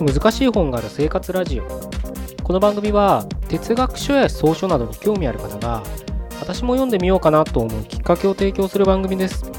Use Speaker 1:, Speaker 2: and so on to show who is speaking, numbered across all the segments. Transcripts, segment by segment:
Speaker 1: し難しい本がある生活ラジオ。この番組は哲学書や草書などに興味ある方が私も読んでみようかなと思うきっかけを提供する番組です。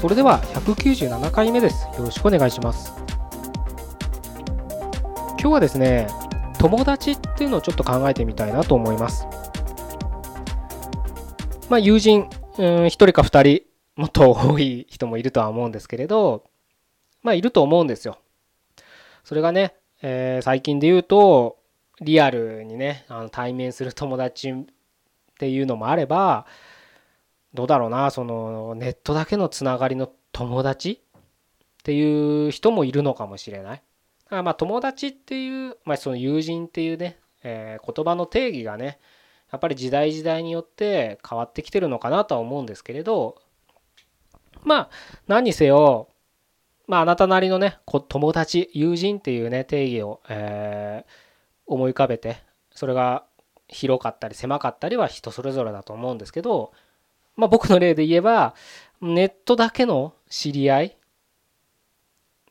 Speaker 1: それでは197回目です。よろしくお願いします。今日はですね友達っていうのをちょっと考えてみたいなと思います。まあ友人うん1人か2人もっと多い人もいるとは思うんですけれどまあいると思うんですよ。それがね、えー、最近で言うとリアルにねあの対面する友達っていうのもあればどうだろうなそのネットだけのつながりの友達っていう人もいるのかもしれない。あまあ友達っていう、まあ、その友人っていうね、えー、言葉の定義がねやっぱり時代時代によって変わってきてるのかなとは思うんですけれどまあ何にせよまああなたなりのね友達友人っていうね定義を、えー、思い浮かべてそれが広かったり狭かったりは人それぞれだと思うんですけどまあ僕の例で言えばネットだけの知り合い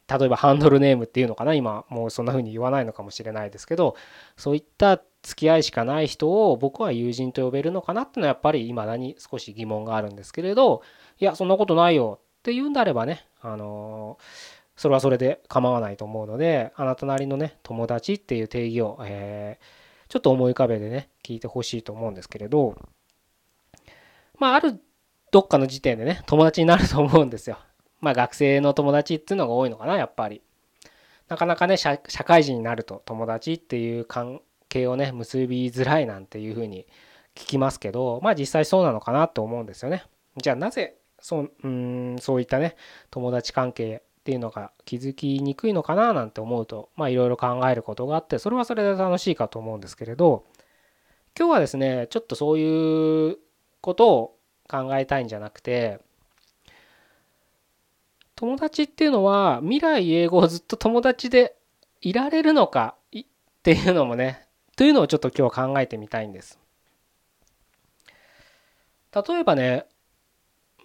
Speaker 1: 例えばハンドルネームっていうのかな今もうそんな風に言わないのかもしれないですけどそういった付き合いしかない人を僕は友人と呼べるのかなっていうのはやっぱり未だに少し疑問があるんですけれどいやそんなことないよっていうんであればねあのそれはそれで構わないと思うのであなたなりのね友達っていう定義を、えー、ちょっと思い浮かべてね聞いてほしいと思うんですけれどまああるどっかの時点でね友達になると思うんですよ。まあ学生の友達っていうのが多いのかなやっぱり。なかなかね社会人になると友達っていう関係をね結びづらいなんていうふうに聞きますけどまあ実際そうなのかなと思うんですよね。じゃあなぜそううんそういったね友達関係っていうのが気づきにくいのかななんて思うといろいろ考えることがあってそれはそれで楽しいかと思うんですけれど今日はですねちょっとそういうことを考えたいんじゃなくて友達っていうのは未来永劫ずっと友達でいられるのかっていうのもねというのをちょっと今日考えてみたいんです。例えばね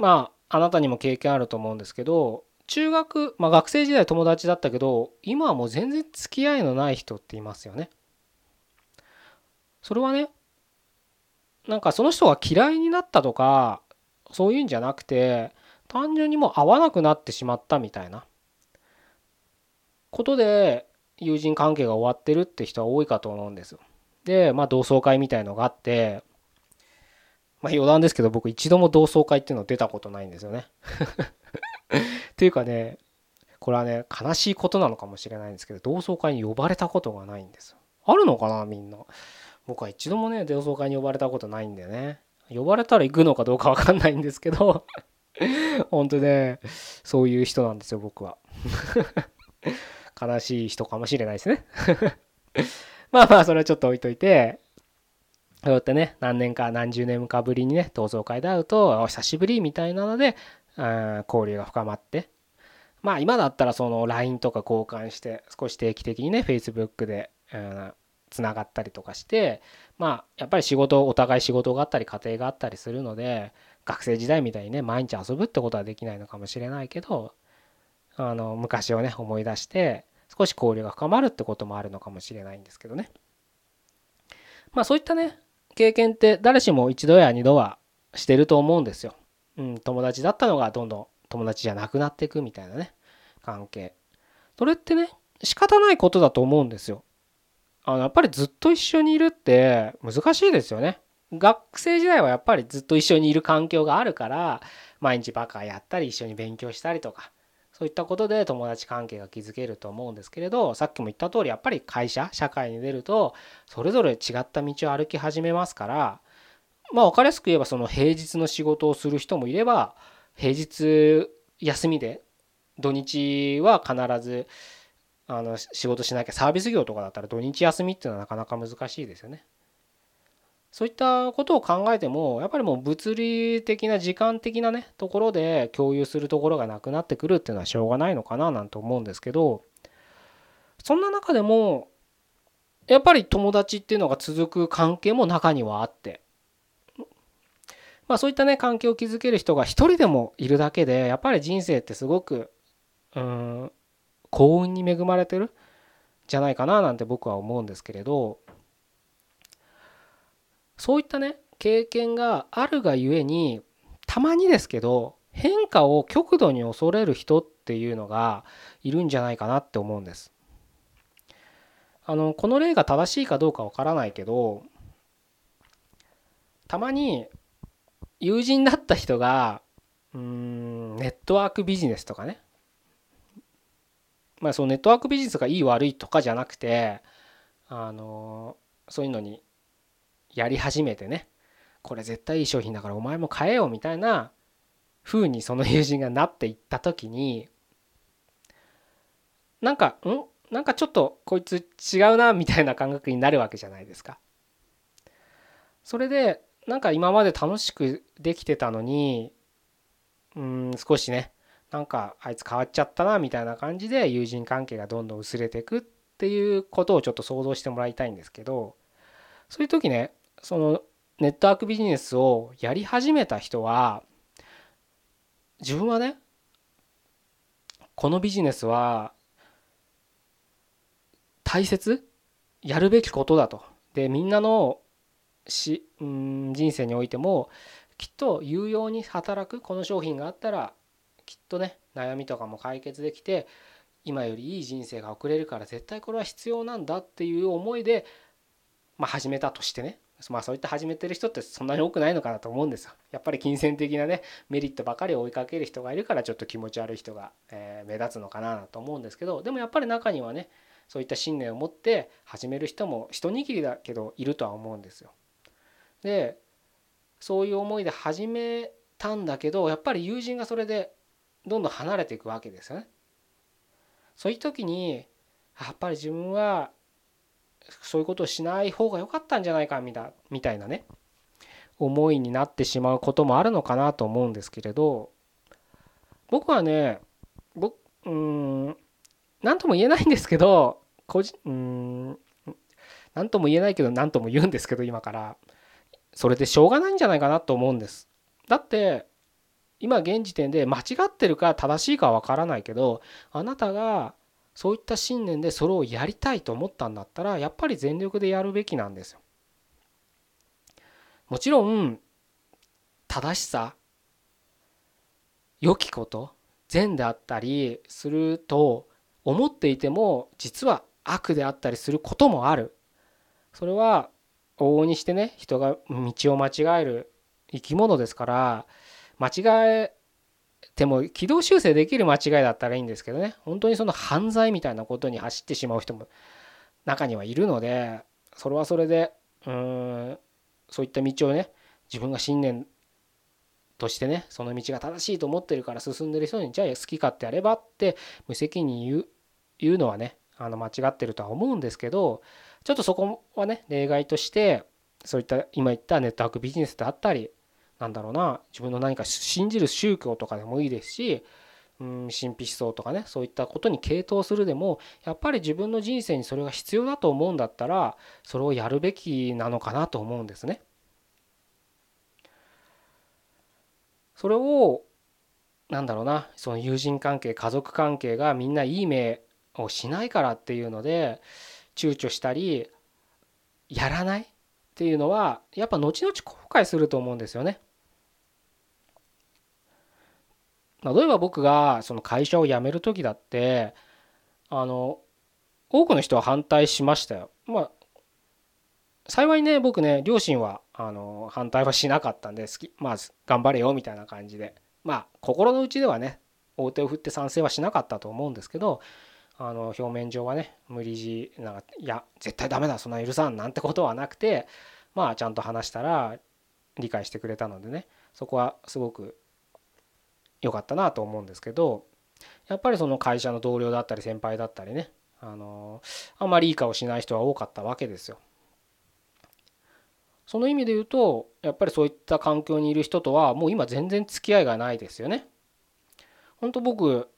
Speaker 1: まああなたにも経験あると思うんですけど中学、まあ、学生時代友達だったけど今はもう全然付き合いのない人っていますよね。それはねなんかその人が嫌いになったとかそういうんじゃなくて単純にもう会わなくなってしまったみたいなことで友人関係が終わってるって人は多いかと思うんですよ。でまあ同窓会みたいのがあってまあ余談ですけど僕一度も同窓会っていうの出たことないんですよね。っていうかねこれはね悲しいことなのかもしれないんですけど同窓会に呼ばれたことがないんですよ。あるのかなみんな。僕は一度もね同窓会に呼ばれたことないんでね呼ばれたら行くのかどうか分かんないんですけど 本当ね、そういう人なんですよ、僕は。悲しい人かもしれないですね。まあまあ、それはちょっと置いといて、そうやってね、何年か何十年かぶりにね、同窓会で会うと、お久しぶりみたいなので、交流が深まって、まあ今だったらその LINE とか交換して、少し定期的にね、Facebook で、つながったりとかして、まあやっぱり仕事、お互い仕事があったり家庭があったりするので、学生時代みたいにね毎日遊ぶってことはできないのかもしれないけどあの昔をね思い出して少し交流が深まるってこともあるのかもしれないんですけどね。まあそういったね経験って誰しも一度や二度はしてると思うんですよ。うん、友達だったのがどんどん友達じゃなくなっていくみたいなね関係。それってね仕方ないことだと思うんですよ。あのやっぱりずっと一緒にいるって難しいですよね。学生時代はやっぱりずっと一緒にいる環境があるから毎日バカやったり一緒に勉強したりとかそういったことで友達関係が築けると思うんですけれどさっきも言った通りやっぱり会社社会に出るとそれぞれ違った道を歩き始めますからまあ分かりやすく言えばその平日の仕事をする人もいれば平日休みで土日は必ずあの仕事しなきゃサービス業とかだったら土日休みっていうのはなかなか難しいですよね。そういったことを考えてもやっぱりもう物理的な時間的なねところで共有するところがなくなってくるっていうのはしょうがないのかななんて思うんですけどそんな中でもやっぱり友達っていうのが続く関係も中にはあってまあそういったね関係を築ける人が一人でもいるだけでやっぱり人生ってすごくうん幸運に恵まれてるじゃないかななんて僕は思うんですけれどそういったね経験があるがゆえにたまにですけど変化を極度に恐れる人っていうのがいるんじゃないかなって思うんです。あのこの例が正しいかどうかわからないけどたまに友人だった人がうんネットワークビジネスとかねまあそのネットワークビジネスがいい悪いとかじゃなくてあのそういうのにやり始めてねこれ絶対いい商品だからお前も買えよみたいな風にその友人がなっていった時になんかん？なんかちょっとこいつ違うなみたいな感覚になるわけじゃないですか。それでなんか今まで楽しくできてたのにうん少しねなんかあいつ変わっちゃったなみたいな感じで友人関係がどんどん薄れていくっていうことをちょっと想像してもらいたいんですけどそういう時ねそのネットワークビジネスをやり始めた人は自分はねこのビジネスは大切やるべきことだと。でみんなのしうん人生においてもきっと有用に働くこの商品があったらきっとね悩みとかも解決できて今よりいい人生が送れるから絶対これは必要なんだっていう思いで、まあ、始めたとしてねまあそういった始めてる人ってそんなに多くないのかなと思うんですよ。やっぱり金銭的なねメリットばかり追いかける人がいるからちょっと気持ち悪い人が、え目立つのかなと思うんですけどでもやっぱり中にはねそういった信念を持って始める人も一握りだけどいるとは思うんですよ。でそういう思いで始めたんだけどやっぱり友人がそれでどんどん離れていくわけですよね。そういう時にやっぱり自分はそういうことをしない方が良かったんじゃないかみたいなね思いになってしまうこともあるのかなと思うんですけれど僕はね僕うん何とも言えないんですけど個人うん何とも言えないけど何とも言うんですけど今からそれでしょうがないんじゃないかなと思うんです。だって今現時点で間違ってるか正しいかは分からないけどあなたがそういった信念でそれをやりたいと思ったんだったらやっぱり全力でやるべきなんですよ。もちろん正しさ良きこと善であったりすると思っていても実は悪であったりすることもある。それは往々にしてね人が道を間違える生き物ですから間違えても軌道修正できる間違いだったらいいんですけどね。本当にその犯罪みたいなことに走ってしまう人も中にはいるのでそれはそれでうんそういった道をね自分が信念としてねその道が正しいと思ってるから進んでる人にじゃあ好き勝手やればって無責任言う言うのはねあの間違ってるとは思うんですけどちょっとそこはね例外としてそういった今言ったネットワークビジネスであったりなんだろうな自分の何か信じる宗教とかでもいいですしうん神秘思想とかねそういったことに傾倒するでもやっぱり自分の人生にそれが必要だと思うんだったらそれをやるべきなのかなと思うんですね。それをなんだろうなその友人関係家族関係がみんないい目をしないからっていうので躊躇したりやらないっていうのはやっぱ後々後悔すると思うんですよね。例えば僕がその会社を辞める時だってあの多くの人は反対しましたよ。まあ幸いね僕ね両親はあの反対はしなかったんで好きまあ頑張れよみたいな感じでまあ心の内ではね大手を振って賛成はしなかったと思うんですけどあの表面上はね無理強いなんかいや絶対ダメだそんな許さんなんてことはなくてまあちゃんと話したら理解してくれたのでねそこはすごく良かったなと思うんですけどやっぱりその会社の同僚だったり先輩だったりねあのあまりいい顔しない人は多かったわけですよ。その意味で言うとやっぱりそういった環境にいる人とはもう今全然付き合いがないですよね。本当僕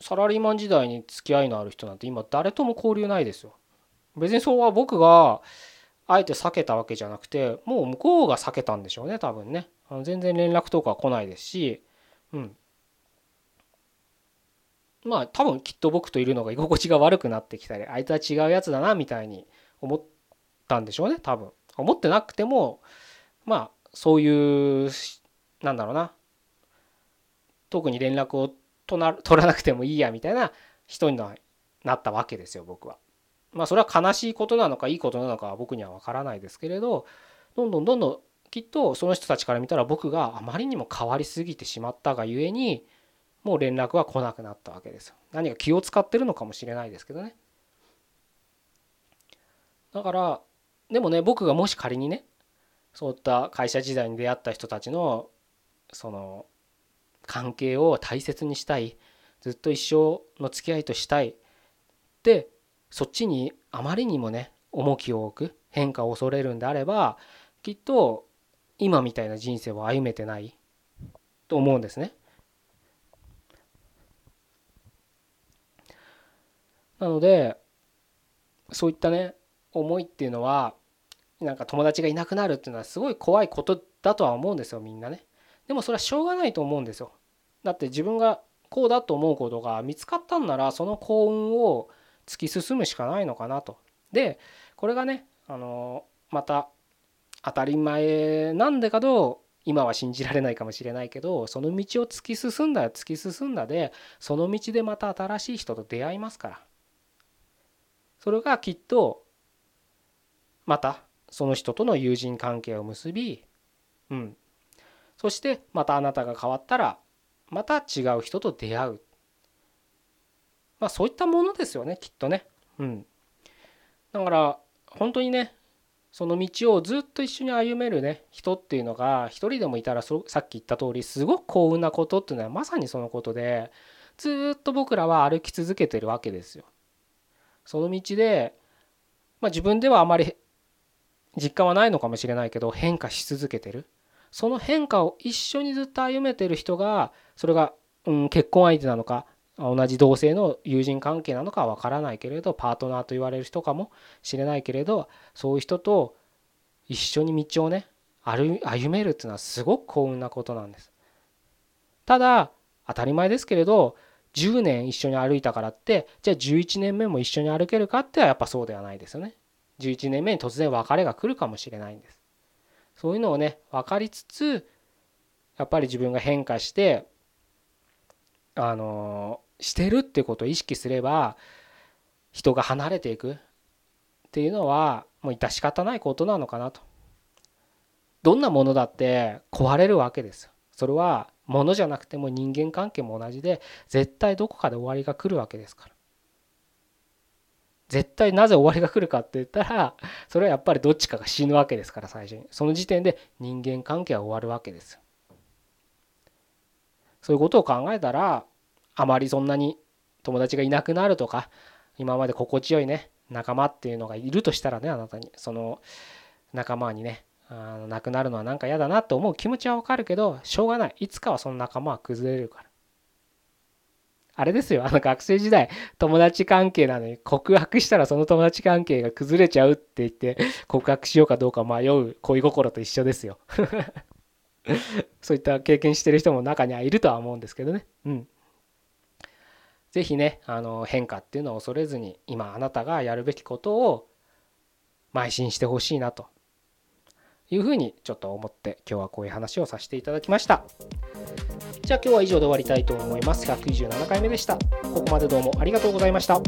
Speaker 1: サラリーマン時代に付き合いのある人なんて今誰とも交流ないですよ。別にそれは僕があえて避けたわけじゃなくてもう向こうが避けたんでしょうね多分ね。全然連絡とか来ないですしうん。まあ多分きっと僕といるのが居心地が悪くなってきたりあいつは違うやつだなみたいに思ったんでしょうね多分。思ってなくてもまあそういうなんだろうな。特に連絡を取らなくてもいいやみたいな人になったわけですよ僕は。まあそれは悲しいことなのかいいことなのかは僕には分からないですけれどどんどんどんどんきっとその人たちから見たら僕があまりにも変わりすぎてしまったがゆえにもう連絡は来なくなったわけですよ。何か気を使ってるのかもしれないですけどね。だからでもね僕がもし仮にねそういった会社時代に出会った人たちのその関係を大切にしたいずっと一生の付き合いとしたいでそっちにあまりにもね重きを置く変化を恐れるんであればきっと今みたいな人生を歩めてないと思うんですね。なのでそういったね思いっていうのはなんか友達がいなくなるっていうのはすごい怖いことだとは思うんですよみんなね。でもそれはしょうがないと思うんですよ。だって自分がこうだと思うことが見つかったんならその幸運を突き進むしかないのかなと。でこれがねあのまた当たり前なんだけど今は信じられないかもしれないけどその道を突き進んだら突き進んだでその道でまた新しい人と出会いますから。それがきっとまたその人との友人関係を結び、うん、そしてまたあなたが変わったらまた違う人と出会う、まあ、そういったものですよねきっとね。うん、だから本当にねその道をずっと一緒に歩めるね人っていうのが一人でもいたらさっき言った通りすごく幸運なことっていうのはまさにそのことでずっと僕らは歩き続けてるわけですよ。その道で、まあ、自分ではあまり実感はないのかもしれないけど変化し続けてるその変化を一緒にずっと歩めてる人がそれが、うん、結婚相手なのか同じ同性の友人関係なのかは分からないけれどパートナーと言われる人かもしれないけれどそういう人と一緒に道をね歩めるっていうのはすごく幸運なことなんです。ただ当たり前ですけれど10年一緒に歩いたからってじゃあ11年目も一緒に歩けるかってはやっぱそうではないですよね。11年目に突然別れが来るかもしれないんです。そういうのをね分かりつつやっぱり自分が変化してあのしてるってことを意識すれば人が離れていくっていうのはもう致し方ないことなのかなと。どんなものだって壊れるわけです。それはものじゃなくても人間関係も同じで絶対どこかで終わりが来るわけですから。絶対なぜ終わりが来るかって言ったらそれはやっぱりどっちかが死ぬわけですから最初にその時点で人間関係は終わるわけですそういうことを考えたらあまりそんなに友達がいなくなるとか今まで心地よいね仲間っていうのがいるとしたらねあなたにその仲間にねあの亡くなるのはなんか嫌だなと思う気持ちはわかるけどしょうがないいつかはその仲間は崩れるからあれですよ、あの学生時代、友達関係なのに告白したらその友達関係が崩れちゃうって言って告白しようかどうか迷う恋心と一緒ですよ。そういった経験してる人も中にはいるとは思うんですけどね。うん。是非ねあの変化っていうのを恐れずに今あなたがやるべきことを邁進してほしいなというふうにちょっと思って今日はこういう話をさせていただきました。じゃあ今日は以上で終わりたいと思います。127回目でした。ここまでどうもありがとうございました。